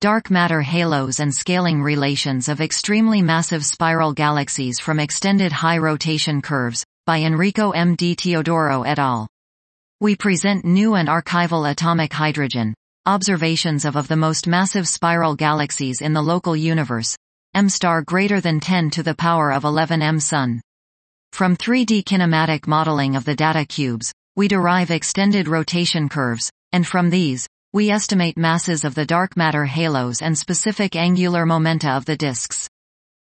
Dark matter halos and scaling relations of extremely massive spiral galaxies from extended high rotation curves, by Enrico M. Di Teodoro et al. We present new and archival atomic hydrogen, observations of of the most massive spiral galaxies in the local universe, M star greater than 10 to the power of 11 M Sun. From 3D kinematic modeling of the data cubes, we derive extended rotation curves, and from these, we estimate masses of the dark matter halos and specific angular momenta of the disks.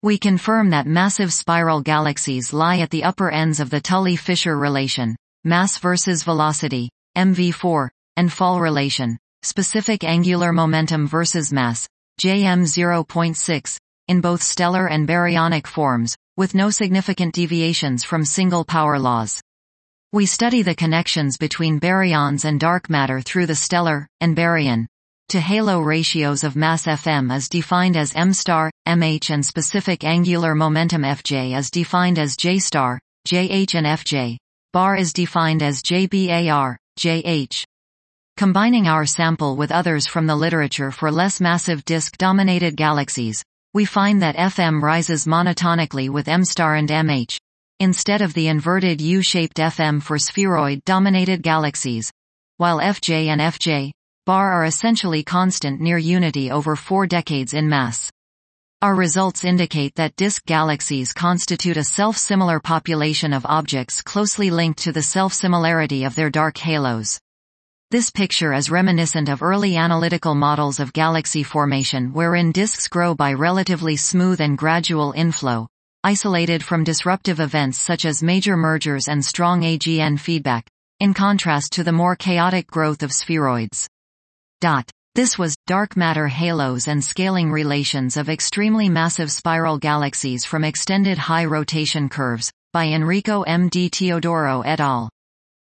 We confirm that massive spiral galaxies lie at the upper ends of the Tully-Fisher relation, mass versus velocity, MV4, and Fall relation, specific angular momentum versus mass, JM 0.6, in both stellar and baryonic forms, with no significant deviations from single power laws. We study the connections between baryons and dark matter through the stellar, and baryon, to halo ratios of mass Fm is defined as m star, mh and specific angular momentum Fj is defined as j star, jh and Fj. Bar is defined as jbar, jh. Combining our sample with others from the literature for less massive disk-dominated galaxies, we find that Fm rises monotonically with m star and mh, instead of the inverted U-shaped FM for spheroid-dominated galaxies, while Fj and Fj bar are essentially constant near unity over four decades in mass. Our results indicate that disk galaxies constitute a self-similar population of objects closely linked to the self-similarity of their dark halos. This picture is reminiscent of early analytical models of galaxy formation wherein disks grow by relatively smooth and gradual inflow, isolated from disruptive events such as major mergers and strong AGN feedback, in contrast to the more chaotic growth of spheroids. Dot. This was dark matter halos and scaling relations of extremely massive spiral galaxies from extended high rotation curves by Enrico M. Di Teodoro et al.